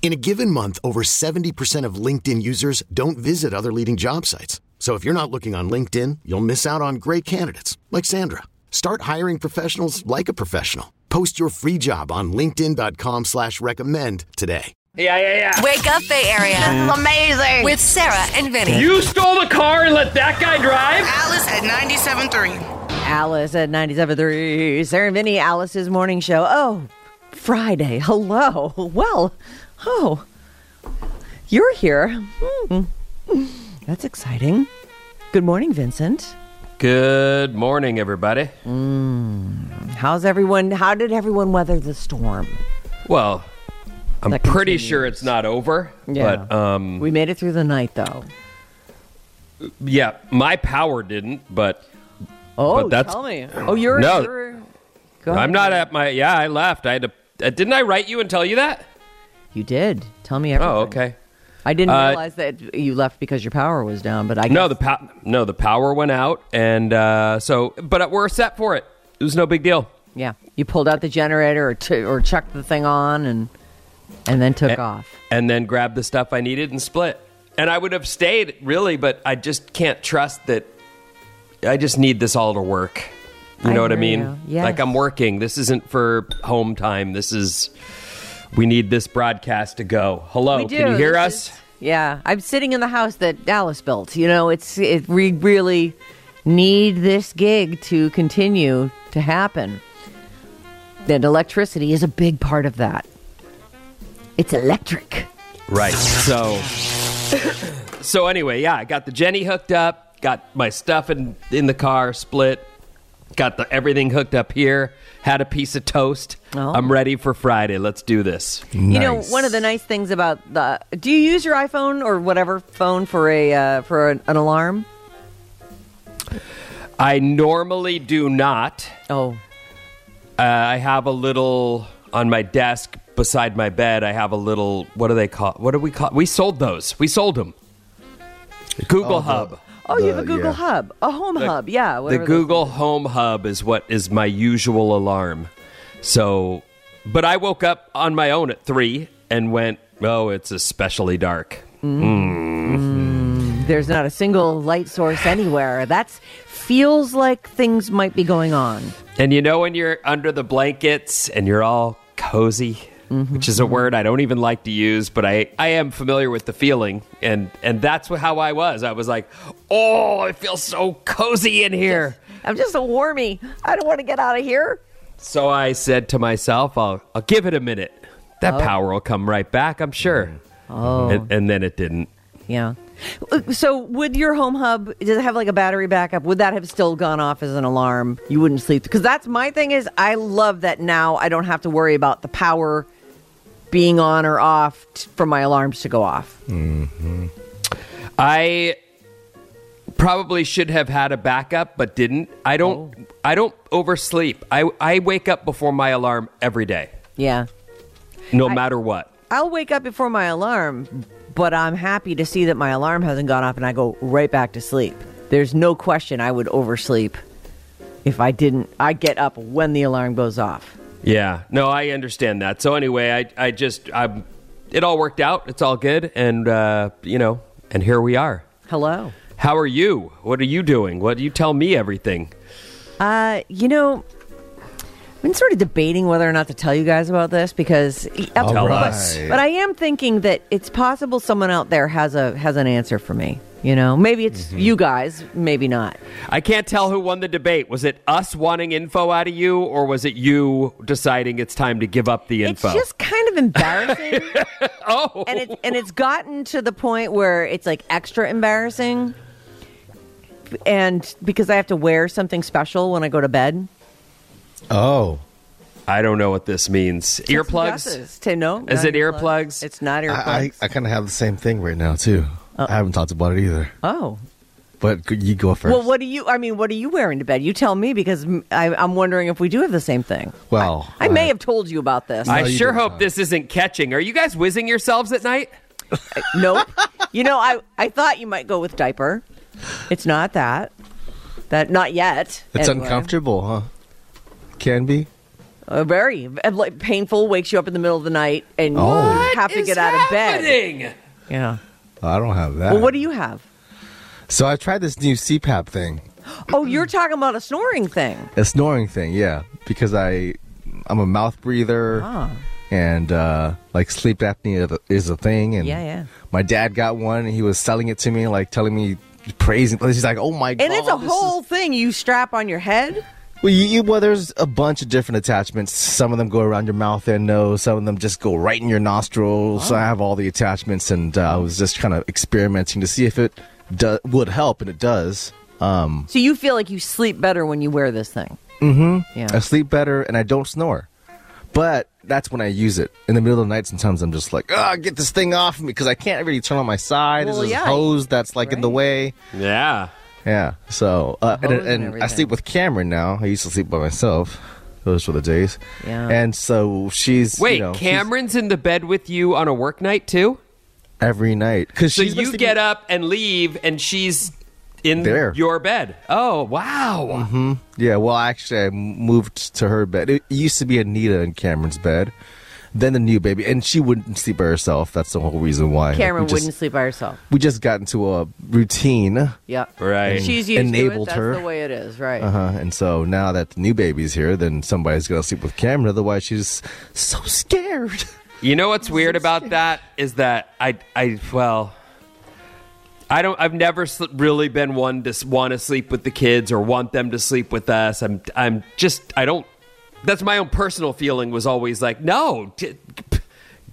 In a given month, over 70% of LinkedIn users don't visit other leading job sites. So if you're not looking on LinkedIn, you'll miss out on great candidates like Sandra. Start hiring professionals like a professional. Post your free job on linkedin.com slash recommend today. Yeah, yeah, yeah. Wake up, Bay Area. This is amazing. With Sarah and Vinny. You stole the car and let that guy drive? Alice at 97.3. Alice at 97.3. Sarah and Vinny, Alice's morning show. Oh, Friday. Hello. Well, oh, you're here. Hmm. That's exciting. Good morning, Vincent. Good morning, everybody. How's everyone? How did everyone weather the storm? Well, I'm That pretty continues. sure it's not over. Yeah. But um, We made it through the night, though. yeah, my power didn't. But Oh, But that's- tell me. Oh, you're. No. you're. I'm not at my. Yeah, I left. I had to. Uh, didn't I write you and tell you that? You did. Tell me everything. Oh, okay. I didn't Uh, realize that you left because your power was down, but I No, guess- the pow- no, the power went out, and uh, so. But we're set for it. It was no big deal. yeah, you pulled out the generator or t- or chucked the thing on and and then took A- off. and then grabbed the stuff I needed and split. And I would have stayed really, but I just can't trust that. I just need this all to work. You I know what I mean? Yes. Like I'm working. This isn't for home time. This is. We need this broadcast to go. Hello, can you hear This us? is- yeah, I'm sitting in the house that Dallas built. You know, it's it. We really need this gig to continue to happen. And electricity is a big part of that. It's electric. Right. So. so anyway, yeah, I got the Jenny hooked up. Got my stuff in in the car split. Got the everything hooked up here. Had a piece of toast. Oh. I'm ready for Friday. Let's do this. You know, one of the nice things about the. Do you use your iPhone or whatever phone for a uh, for an, an alarm? I normally do not. Oh, Uh, I have a little on my desk beside my bed. I have a little. What do they call? What do we call? We sold those. We sold them. Google Hub. Oh, you have a Google Hub, a Home Hub, yeah. The whatever those- Google Home Hub is what is my usual alarm. So, but I woke up on my own at three and went, "Oh, it's especially dark." Mm. Mm. Mm. There's not a single light source anywhere. That's feels like things might be going on. And you know when you're under the blankets and you're all cozy, Mm-hmm. which is a word I don't even like to use, but I, I am familiar with the feeling, and and that's how I was. I was like, oh, it feels so cozy in here. I'm just a warmy. I don't want to get out of here. So I said to myself, I'll I'll give it a minute. That oh. power will come right back, I'm sure. Oh, and, and then it didn't. Yeah. So, would your home hub does it have like a battery backup? Would that have still gone off as an alarm? You wouldn't sleep because that's my thing. Is I love that now I don't have to worry about the power being on or off t- for my alarms to go off. Mm-hmm. I probably should have had a backup, but didn't. I don't. Oh. I don't oversleep. I I wake up before my alarm every day, Yeah. no matter what. I'll wake up before my alarm, but I'm happy to see that my alarm hasn't gone off and I go right back to sleep. There's no question I would oversleep if I didn't. I get up when the alarm goes off. Yeah. No, I understand that. So anyway, I I just I it all worked out. It's all good, and uh, you know, and here we are. Hello. How are you? What are you doing? What do you tell me everything? Uh, you know, I've been sort of debating whether or not to tell you guys about this because but, us. but I am thinking that it's possible someone out there has a has an answer for me. You know, maybe it's Mm-hmm. you guys, maybe not. I can't tell who won the debate. Was it us wanting info out of you, or was it you deciding it's time to give up the info? It's just kind of embarrassing. oh, and it and it's gotten to the point where it's like extra embarrassing. And because I have to wear something special when I go to bed. Oh, I don't know what this means. Earplugs? To no, Is not it earplugs? It's not earplugs. I, I, I kind of have the same thing right now too. I haven't talked about it either. oh. But g- you go first. Well, what do you? I mean, what are you wearing to bed? You tell me because I, am wondering if we do have the same thing. Well, I, may have told you about this. I sure didn't, hope this isn't catching. Are you guys whizzing yourselves at night? nope. you know, I I thought you might go with diaper. It's not that. That not yet. it's anyway. uncomfortable, huh? Can be. Uh, very uh, like painful. Wakes you up in the middle of the night and you Oh. have to Is get out of bed. happening? Yeah. I don't have that. Well, what do you have? So I tried this new CPAP thing, Oh, you're talking about a snoring thing. a snoring thing, yeah, because I I'm a mouth breather, Ah. and uh, like sleep apnea is a thing, and Yeah, yeah. my dad got one, and he was selling it to me, like telling me praising. He's like, "Oh my god!" And it's a this is- whole thing you strap on your head. Well, you, you, well, there's a bunch of different attachments. Some of them go around your mouth and nose. Some of them just go right in your nostrils. So I have all the attachments, and uh, I was just kind of experimenting to see if it do- would help, and it does. Um, So you feel like you sleep better when you wear this thing. Mm-hmm. Yeah. I sleep better, and I don't snore. But that's when I use it in the middle of the night. Sometimes I'm just like, "Ah, get this thing off me," because I can't really turn on my side. Well, There's this yeah. hose that's like in the way. Yeah. Yeah. So, uh, and, and and I sleep with Cameron now. I used to sleep by myself. Those were the days. Yeah. And so she's Wait, you know, she's Cameron's in the bed with you on a work night too? every night because So she's you sleeping- get up and leave, and she's in There. your bed. Oh, wow. Hmm. Yeah. Well, actually, I moved to her bed. It used to be Anita in Cameron's bed. Then the new baby, and she wouldn't sleep by herself. That's the whole reason why. Cameron we just, wouldn't sleep by herself. We just got into a routine. Yeah. Right. She's used Enabled to it. That's her. the way it is, right? Uh-huh. And so now that the new baby's here, then somebody's gonna sleep with Cameron. Otherwise, she's so scared. You know what's weird about that is that I, I, well, I don't. I've never sl- really been one to want to sleep with the kids or want them to sleep with us. I'm, I'm just. I don't. That's my own personal feeling. Was always like, no,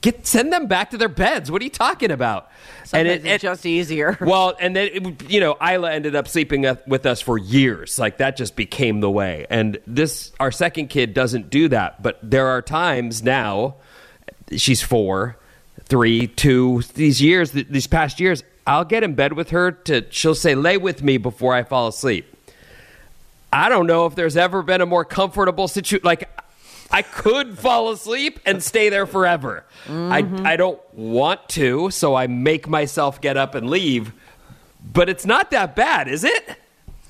get send them back to their beds. What are you talking about? Sometimes it's just easier. Well, and then it, you know, Isla ended up sleeping with us for years. Like that just became the way. And this, our second kid, doesn't do that. But there are times now. She's four, three, two. These years, these past years, I'll get in bed with her. To she'll say, "Lay with me before I fall asleep." I don't know if there's ever been a more comfortable situation. Like, I could fall asleep and stay there forever. I, mm-hmm. I don't want to, so I make myself get up and leave. But it's not that bad, is it?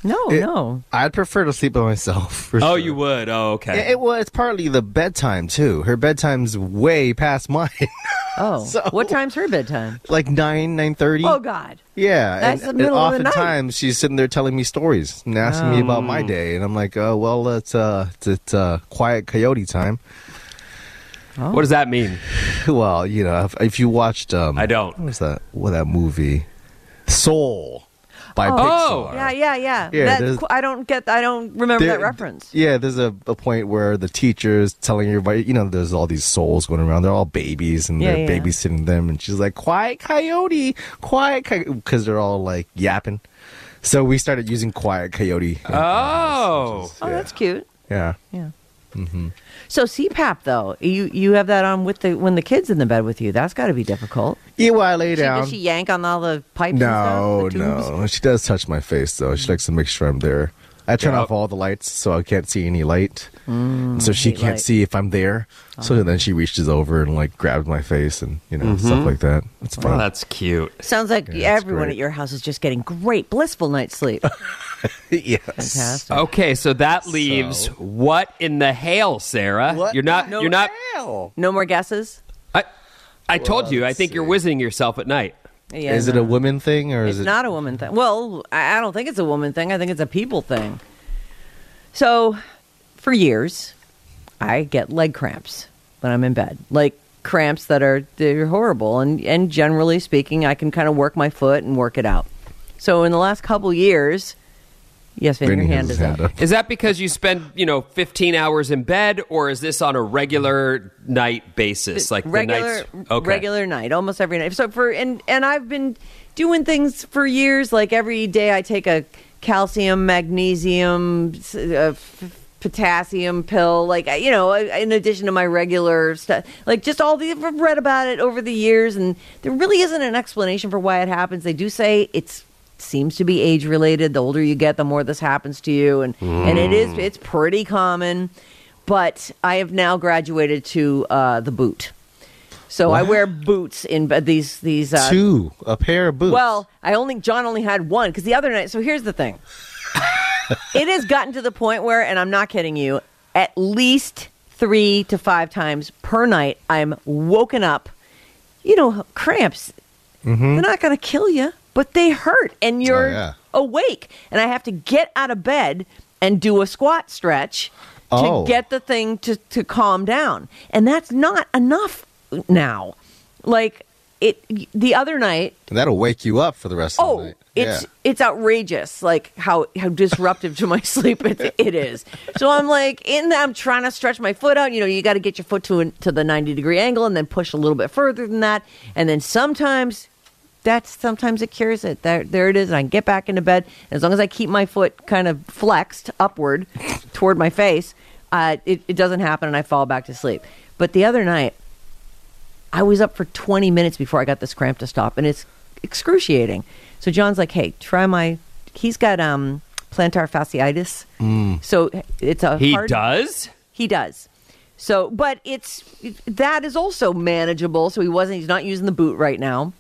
No, It- no. I'd prefer to sleep by myself. For Oh, sure. you would? Oh, okay. It, it, well, it's partly the bedtime too. Her bedtime's way past mine, Oh, So- what time's her bedtime? like nine nine thirty. Oh God. Yeah, That's and, the middle of and the night. oftentimes she's sitting there telling me stories and asking me about my day, and I'm like, "Oh, well, it's uh, it's, it's uh, quiet coyote time." what does that mean? Well, you know, if, if you watched, um, I don't. What was that? What that movie? Soul by Oh, Pixar. Yeah, yeah, yeah. Yeah, That- I don't get. I don't remember There- that reference. Yeah, there's a, a point where the teacher's telling everybody, you know, there's all these souls going around. They're all babies and Yeah, they're yeah. babysitting them. And she's like, quiet coyote, quiet coyote, because they're all like yapping. So we started using quiet coyote. Oh. Oh, that's cute. Yeah. Yeah. Mm-hmm. So CPAP though, you you have that on with the when the kids in the bed with you. That's got to be difficult. Yeah, well, I lay She, down. does she yank on all the pipes? no, and stuff, the no. She does touch my face, though. She likes to make sure I'm there. I turn Yeah. off all the lights so I can't see any light. so she Mm, can't light. see if I'm there. So then she reaches over and like grabs my face and, you know, stuff like that. It's fun. Oh, that's cute. Sounds like Yeah, everyone great. at your house is just getting great, blissful night's sleep. yes. Fantastic. Okay, so that leaves what in the hail, Sarah? What You're not. the you're not. hell? No more guesses. I, I told you. I let's think you're see. whizzing yourself at night. Yeah, is it a woman thing or It's is it not a woman thing. Well, I I don't think it's a woman thing. I think it's a people thing. So, for years, I get leg cramps when I'm in bed. Like cramps that are they're horrible and and generally speaking, I can kind of work my foot and work it out. So in the last couple years, yes, Vinny, your hand has is his up. hand up. Is that because you spend, you know, 15 hours in bed, or is this on a regular night basis? Like regular the nights? Okay. regular night, almost every night. So for and and I've been doing things for years. Like every day, I take a calcium, magnesium, uh, f- potassium pill. Like you know, in addition to my regular stuff. Like just all the I've read about it over the years, and there really isn't an explanation for why it happens. They do say it's seems to be age related. The older you get, the more this happens to you, and and it is it's pretty common. But I have now graduated to uh, the boot. So I wear boots in. These these uh, Two, a pair of boots. Well, I only John only had one because the other night. So here's the thing. it has gotten to the point where, and I'm not kidding you, at least three to five times per night, I'm woken up. You know, cramps. They're not going to kill you, but they hurt, and oh, you're yeah. awake. And I have to get out of bed and do a squat stretch to Oh. get the thing to, to calm down. And that's not enough now. Like it the other night, that'll wake you up for the rest of the oh, night. it's yeah. it's outrageous like how how disruptive to my sleep it, it is. So I'm like in I'm trying to stretch my foot out, you know, you got to get your foot to an, to the 90 degree angle and then push a little bit further than that. And then sometimes that's sometimes it cures it. There, there it is. And I can get back into bed. As long as I keep my foot kind of flexed upward toward my face, uh, it, it doesn't happen, and I fall back to sleep. But the other night, I was up for 20 minutes before I got this cramp to stop, and it's excruciating. So John's like, "Hey, try my." He's got um, plantar fasciitis, so it's a He hard- does? he does. So, but it's that is also manageable. So he wasn't. He's not using the boot right now.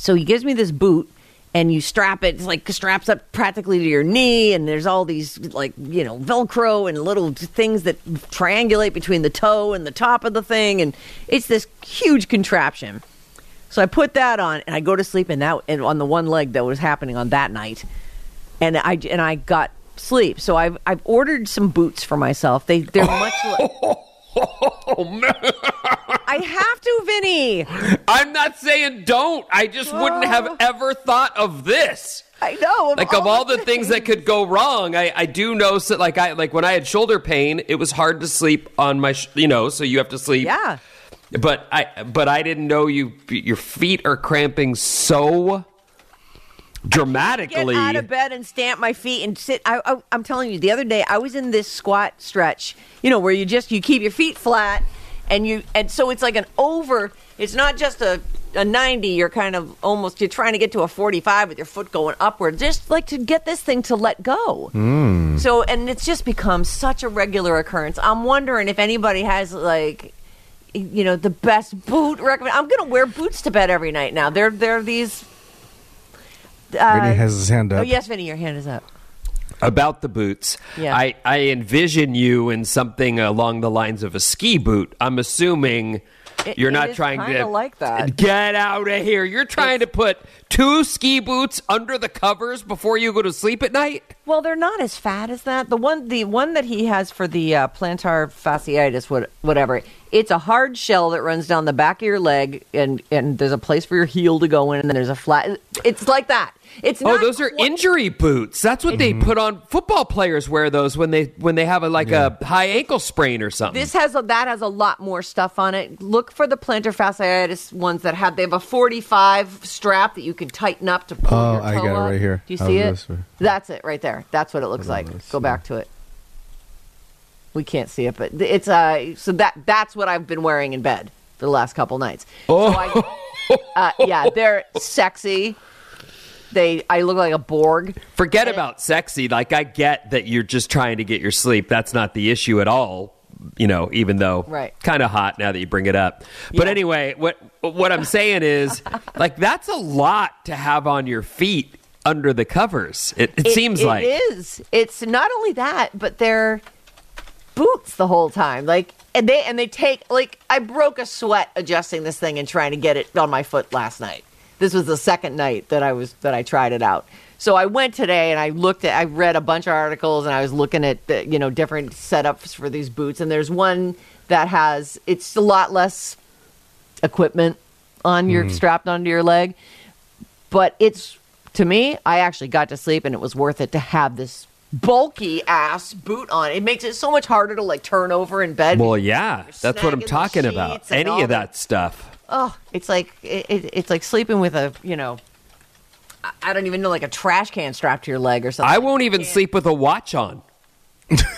So he gives me this boot, and you strap it. It's like straps up practically to your knee, and there's all these like you know Velcro and little things that triangulate between the toe and the top of the thing, and it's this huge contraption. So I put that on, and I go to sleep, and that and on the one leg that was happening on that night, and I and I got sleep. So I've I've ordered some boots for myself. They they're much. Li- Oh, man. I have to, Vinny. I'm not saying don't. I just wouldn't have oh. ever thought of this. I know. Like of all the things that could go wrong, I, I do know so, like I like when I had shoulder pain, it was hard to sleep on my sh- you know, so you have to sleep. Yeah. But I but I didn't know you your feet are cramping so Dramatically get out of bed and stamp my feet and sit. I, I, I'm telling you, the other day I was in this squat stretch. You know where you just you keep your feet flat and you and so it's like an over. It's not just a a 90. You're kind of almost you're trying to get to a 45 with your foot going upward. Just like to get this thing to let go. Hmm. So and it's just become such a regular occurrence. I'm wondering if anybody has like you know the best boot recommend. I'm gonna wear boots to bed every night now. They're they're these. Uh, Vinny has his hand up. Oh yes, Vinny, your hand is up. about the boots. Yeah. I, I envision you in something along the lines of a ski boot. I'm assuming It- you're it not is trying kinda to like that. get out of here. You're trying to put two ski boots under the covers before you go to sleep at night. Well, they're not as fat as that. The one, the one that he has for the uh, plantar fasciitis, what, whatever. It's a hard shell that runs down the back of your leg, and and there's a place for your heel to go in, and then there's a flat. It's like that. It's Oh, those are injury boots. That's what they mm-hmm. put on. Football players wear those when they when they have a like a high ankle sprain or something. This has a, that has a lot more stuff on it. Look for the plantar fasciitis ones that have they have a 45 strap that you can tighten up to pull Oh, your toe I got it right here. Do you see it? That's it right there. That's what it looks like. Go back to it. We can't see it, but it's uh so that that's what I've been wearing in bed for the last couple nights. Oh. So I, uh, yeah, they're sexy. They I look like a Borg. Forget about sexy. Like I get that you're just trying to get your sleep. That's not the issue at all. You know, even though Right. kind of hot now that you bring it up. But Yeah. anyway, what what I'm saying is, like that's a lot to have on your feet under the covers. It, it, seems like it is. It's not only that, but they're boots the whole time. Like and they and they take like I broke a sweat adjusting this thing and trying to get it on my foot last night. This was the second night that I was that I tried it out. So I went today and I looked at I read a bunch of articles and I was looking at the, you know different setups for these boots and there's one that has it's a lot less equipment on your hmm. strapped onto your leg but it's to me, I actually got to sleep, and it was worth it to have this bulky ass boot on. It makes it so much harder to like turn over in bed. Well, yeah, that's what I'm talking about. Any of that stuff. oh, it's like it, it, it's like sleeping with a you know. I- I don't even know, like a trash can strapped to your leg or something. I won't even sleep with a watch on.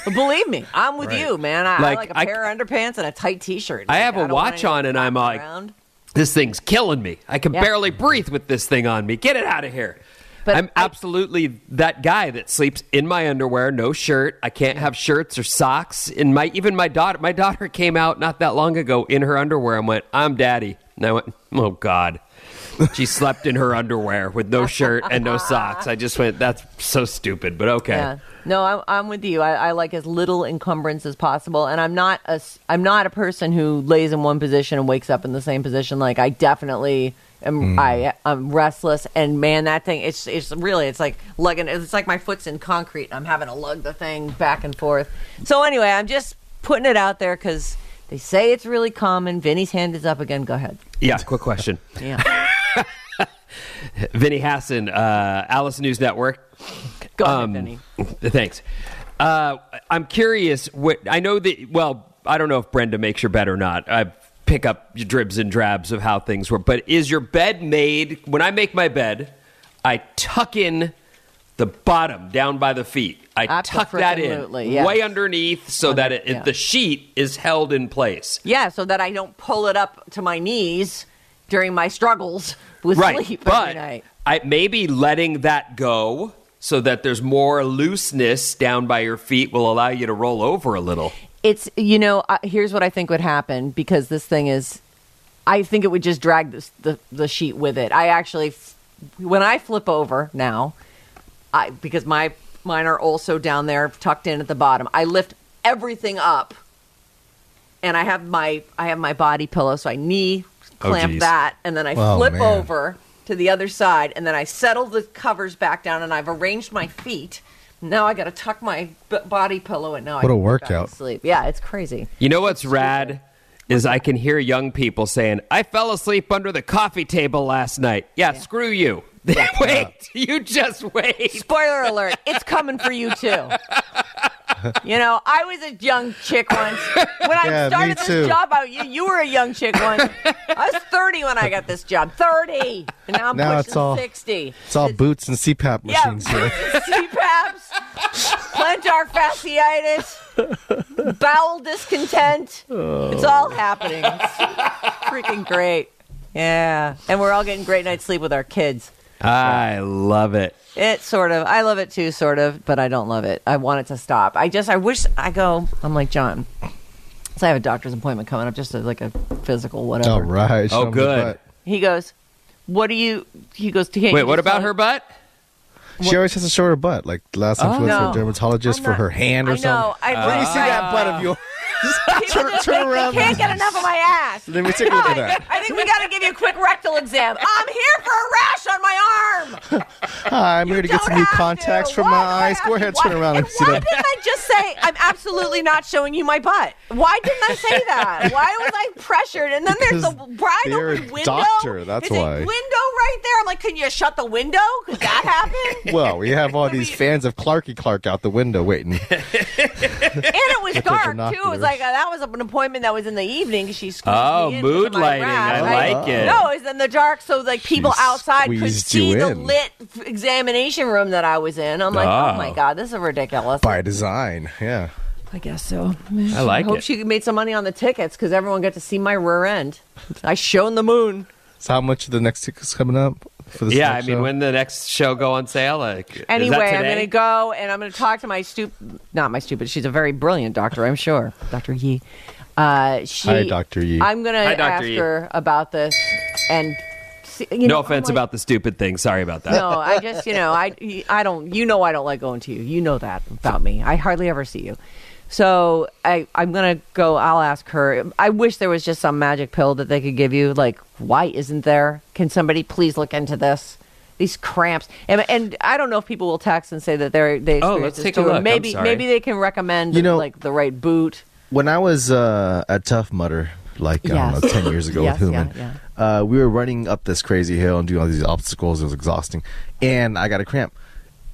Believe me, I'm with you, man. I I Like, like, a I- pair of underpants and a tight T-shirt. I have a watch on and I'm like- around. This thing's killing me. I can Yeah. barely breathe with this thing on me. Get it out of here. But I'm I- absolutely that guy that sleeps in my underwear, no shirt. I can't have shirts or socks. In my even my daughter, my daughter came out not that long ago in her underwear and went, "I'm daddy." And I went, "Oh God." She slept in her underwear with no shirt and no socks. I just went, "That's so stupid," but okay. Yeah. No, I'm, I'm with you. I, I like as little encumbrance as possible, and I'm not a I'm not a person who lays in one position and wakes up in the same position. Like I definitely am. I I'm restless, and man, that thing it's it's really it's like lugging. It's like my foot's in concrete. I'm having to lug the thing back and forth. So anyway, I'm just putting it out there because they say it's really common. Vinny's hand is up again. Go ahead. Yeah, quick question. Yeah. Vinny Hassan, uh, Alice News Network. Go ahead, Um, Vinny. Thanks. Uh, I'm curious. What I know that. Well, I don't know if Brenda makes your bed or not. I pick up your dribs and drabs of how things work. But is your bed made? When I make my bed, I tuck in the bottom down by the feet. I tuck that in yes. way underneath so that it, it- yeah. the sheet is held in place. Yeah, so that I don't pull it up to my knees during my struggles with right, sleep but every night. I maybe letting that go so that there's more looseness down by your feet will allow you to roll over a little. It's you know uh, here's what I think would happen because this thing is, I think it would just drag this, the the sheet with it. I actually, f- when I flip over now, I because my mine are also down there tucked in at the bottom. I lift everything up, and I have my I have my body pillow, so I knee clamp geez. that, and then I Oh, flip man. over to the other side, and then I settle the covers back down, and I've arranged my feet. Now I got to tuck my b- body pillow, and now I what a workout to workout. Sleep. Yeah, it's crazy. You know what's rad is I can hear young people saying, "I fell asleep under the coffee table last night." Yeah, screw you. wait, you just wait. Spoiler alert, it's coming for you too. You know, I was a young chick once. When I Yeah, started this job, I, you, you were a young chick once. I was 30 when I got this job. 30. And now I'm Now pushing it's all- 60. It's all boots and CPAP Yeah, machines here. CPAPs, plantar fasciitis, bowel discontent. It's all happening. It's freaking great. Yeah. And we're all getting great night's sleep with our kids. I love it. It sort of. I love it too, sort of, but I don't love it. I want it to stop. I just. I wish. I go. I'm like John. So I have a doctor's appointment coming up, just a, like a physical, whatever. All right. show Oh, 'em the good. He goes, "What do you?" He goes, "Can't Wait, what about her butt? She always has to show her butt. Like last time she went No. to a dermatologist I'm for her hand or something. I something. know. I Let me see that butt of yours. Turn they around. can't get enough of my ass. Let me take a look at that. I think we got to give you a quick rectal exam. I'm here for a rash on my arm. Hi, I'm here to get some new contacts to. for Why my eyes. Go ahead, Why- turn around and, and see why that. didn't I just say I'm absolutely not showing you my butt? Why didn't I say that? Why was I pressured? And then there's the Because wide you're open window. doctor, that's There's why. A window right there. I'm like, can you shut the window? Could that happen? Well, we have all these fans of Clarky Clark out the window waiting. And it was dark too. It was like uh, that was an appointment that was in the evening. She squeezed Oh, me in mood because of lighting. I rash. like it. No, it was in the dark, so like people She outside could see the lit examination room that I was in. I'm like, oh, Oh. my god, this is ridiculous. By design, yeah. I guess so. I like I hope it. she made some money on the tickets because everyone got to see my rear end. I shone the moon. So how much of the next tickets coming up for this Yeah, I mean, show? when the next show go on sale? Like, is Anyway, I'm going to go and I'm going to talk to my stupid, not my stupid. She's a very brilliant doctor, I'm sure, Doctor Yee. Uh, she, Hi, Dr. Yee. I'm going to Dr. ask Yee. her about this and. See, you know, No I'm offense like- about the stupid thing. Sorry about that. No, I just you know I I don't you know I don't like going to you. You know that about me. I hardly ever see you. So I I'm gonna go. I'll ask her. I wish there was just some magic pill that they could give you. Like, why isn't there? Can somebody please look into this? These cramps, and, and I don't know if people will text and say that they're they Oh, let's take a too, or look. Maybe maybe they can recommend You know- like the right boot. when I was uh, at Tough Mudder like I don't know, ten years ago Yes, with Human. yeah, Uh, we were running up this crazy hill and doing all these obstacles. It was exhausting, and I got a cramp.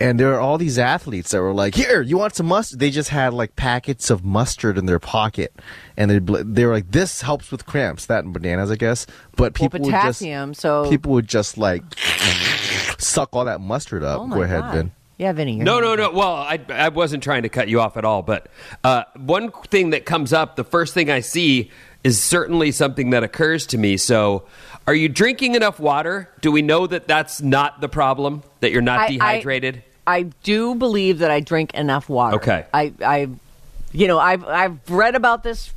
And there are all these athletes that were like, "Here, you want some mustard?" They just had like packets of mustard in their pocket, and they they were like, "This helps with cramps." That and bananas, I guess. But Well, people would just potassium. so people would just like suck all that mustard up. Oh Go ahead, God. Vin. Yeah, Vinny. you're No, no, no. Well, I, I wasn't trying to cut you off at all, but uh, one thing that comes up, the first thing I see is certainly something that occurs to me. So, are you drinking enough water? Do we know that that's not the problem, that you're not I- I- dehydrated? I do believe that I drink enough water. Okay. I, I, you know, I've I've read about this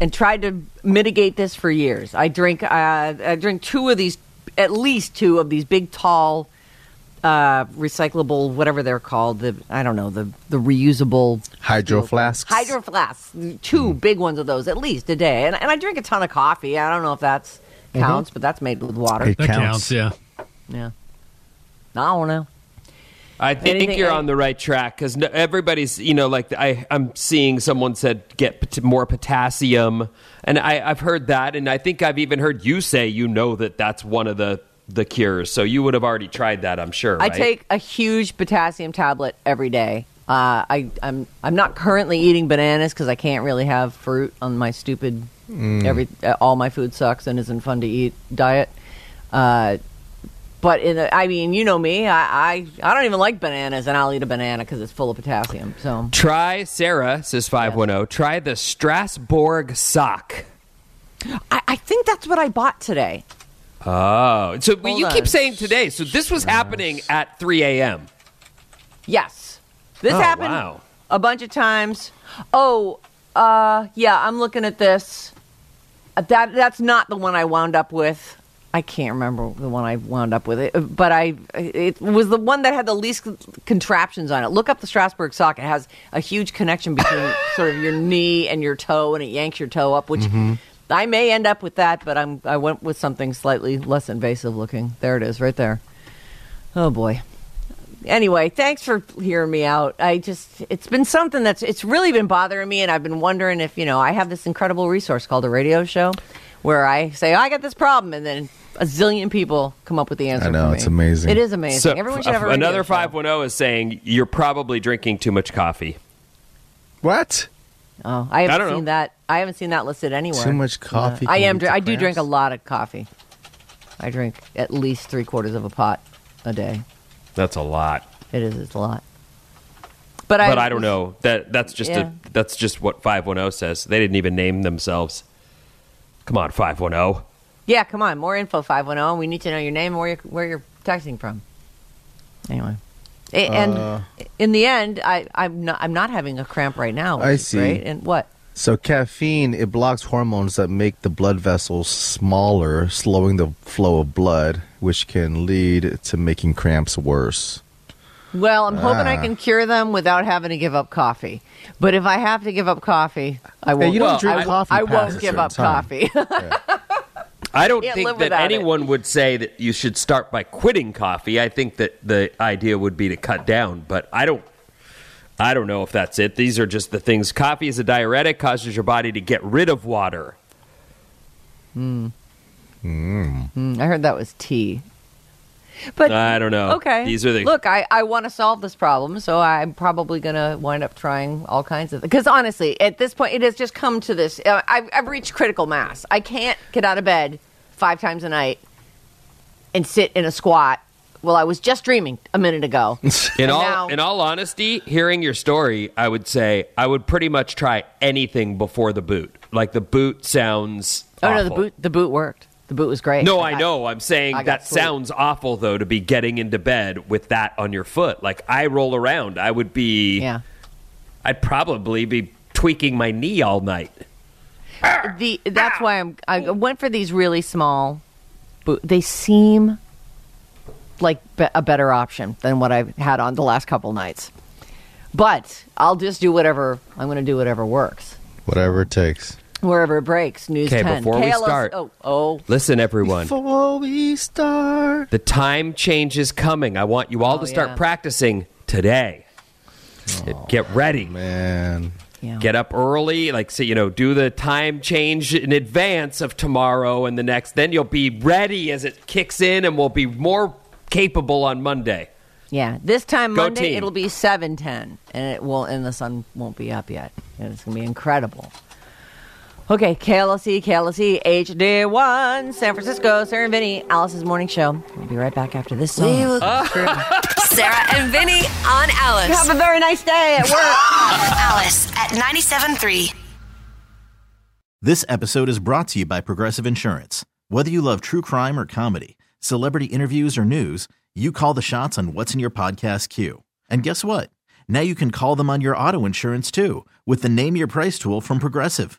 and tried to mitigate this for years. I drink uh, I drink two of these, at least two of these big tall, uh, recyclable whatever they're called. The I don't know the the reusable Hydro flasks. hydro flasks. Two Hmm. big ones of those at least a day. And and I drink a ton of coffee. I don't know if that's Mm-hmm. counts, but that's made with water. It That counts. counts. Yeah. Yeah. I don't know. I think Anything- you're on the right track because no, everybody's, you know, like I, I'm seeing someone said get pot- more potassium, and I, I've heard that, and I think I've even heard you say you know that that's one of the the cures. So you would have already tried that, I'm sure. I right? take a huge potassium tablet every day. Uh, I, I'm I'm not currently eating bananas because I can't really have fruit on my stupid every uh, all my food sucks and isn't fun to eat diet. Uh, but in the, I mean, you know me, I, I I don't even like bananas, and I'll eat a banana because it's full of potassium. So Try Sarah says five one zero. Try the Strassburg sock. I, I think that's what I bought today. Oh, so you on. keep saying today. So this was happening at three a.m. Yes, this Oh, happened wow. a bunch of times. Oh, uh, yeah, I'm looking at this. Uh, That that's not the one I wound up with. I can't remember the one I wound up with, it, but I it was the one that had the least contraptions on it. Look up the Strassburg sock; it has a huge connection between sort of your knee and your toe, and it yanks your toe up. Which mm-hmm. I may end up with that, but I'm I went with something slightly less invasive looking. There it is, right there. Oh boy anyway, thanks for hearing me out. I just it's been something that's it's really been bothering me and I've been wondering if, you know, I have this incredible resource called a radio show where I say, oh, I got this problem and then a zillion people come up with the answer. I know, for me. it's amazing. It is amazing. So Everyone should uh, have a another show. five one zero is saying you're probably drinking too much coffee. What? Oh, I haven't I don't seen know. that. I haven't seen that listed anywhere. Too much coffee I am. dr- I do drink a lot of coffee. I drink at least three quarters of a pot a day. That's a lot. It is. It's a lot. But I. but I don't know. That that's just Yeah. a that's just what five one zero says. They didn't even name themselves. Come on, five one oh. Yeah, come on. More info, 510. We need to know your name and where you're, where you're texting from. Anyway. A- And Uh. in the end, I, I'm, not, I'm not having a cramp right now. I see. Great. And what? So caffeine it blocks hormones that make the blood vessels smaller, slowing the flow of blood, which can lead to making cramps worse. Well, I'm hoping I Ah. can cure them without having to give up coffee. But if I have to give up coffee, I won't. you don't well, drink I, coffee I past won't give up time. coffee. I don't Can't think that without it. anyone would say that you should start by quitting coffee. I think that the idea would be to cut down, but I don't. I don't know if that's it. These are just the things. Coffee is a diuretic, causes your body to get rid of water. Mm, I heard that was tea. But I don't know. Okay. These are the look. I, I want to solve this problem, so I'm probably going to wind up trying all kinds of. Because honestly, at this point, it has just come to this. Uh, I've, I've reached critical mass. I can't get out of bed five times a night and sit in a squat. Well, I was just dreaming a minute ago. In all now- in all honesty, hearing your story, I would say I would pretty much try anything before the boot. Like the boot sounds. oh no, the boot the boot worked. The boot was great. No, I got- know. I'm saying that sleep. sounds awful though to be getting into bed with that on your foot. Like I roll around, I would be. Yeah. I'd probably be tweaking my knee all night. the that's why I'm I went for these really small boot. They seem like be- a better option than what I've had on the last couple nights. But I'll just do whatever I'm going to do whatever works. Whatever it takes. Wherever it breaks. News 'Kay, 10. before we KLOC start- Oh, oh. Listen, everyone. Before we start. The time change is coming. I want you all Oh, to start yeah. practicing today. Oh, Get ready. Man. Yeah. Get up early, like say, you know, do the time change in advance of tomorrow and the next. Then you'll be ready as it kicks in, and we'll be more capable on Monday. Yeah, this time Go Monday team. it'll be seven ten, and it will, and the sun won't be up yet, and it's gonna be incredible. Okay, KLC, KLC, HD1, San Francisco, Sarah and Vinny, Alice's morning show. We'll be right back after this song. Ah. Sarah and Vinny on Alice. Have a very nice day at work. Alice at 97.3. This episode is brought to you by Progressive Insurance. Whether you love true crime or comedy, celebrity interviews or news, you call the shots on what's in your podcast queue. And guess what? Now you can call them on your auto insurance too with the Name Your Price tool from Progressive.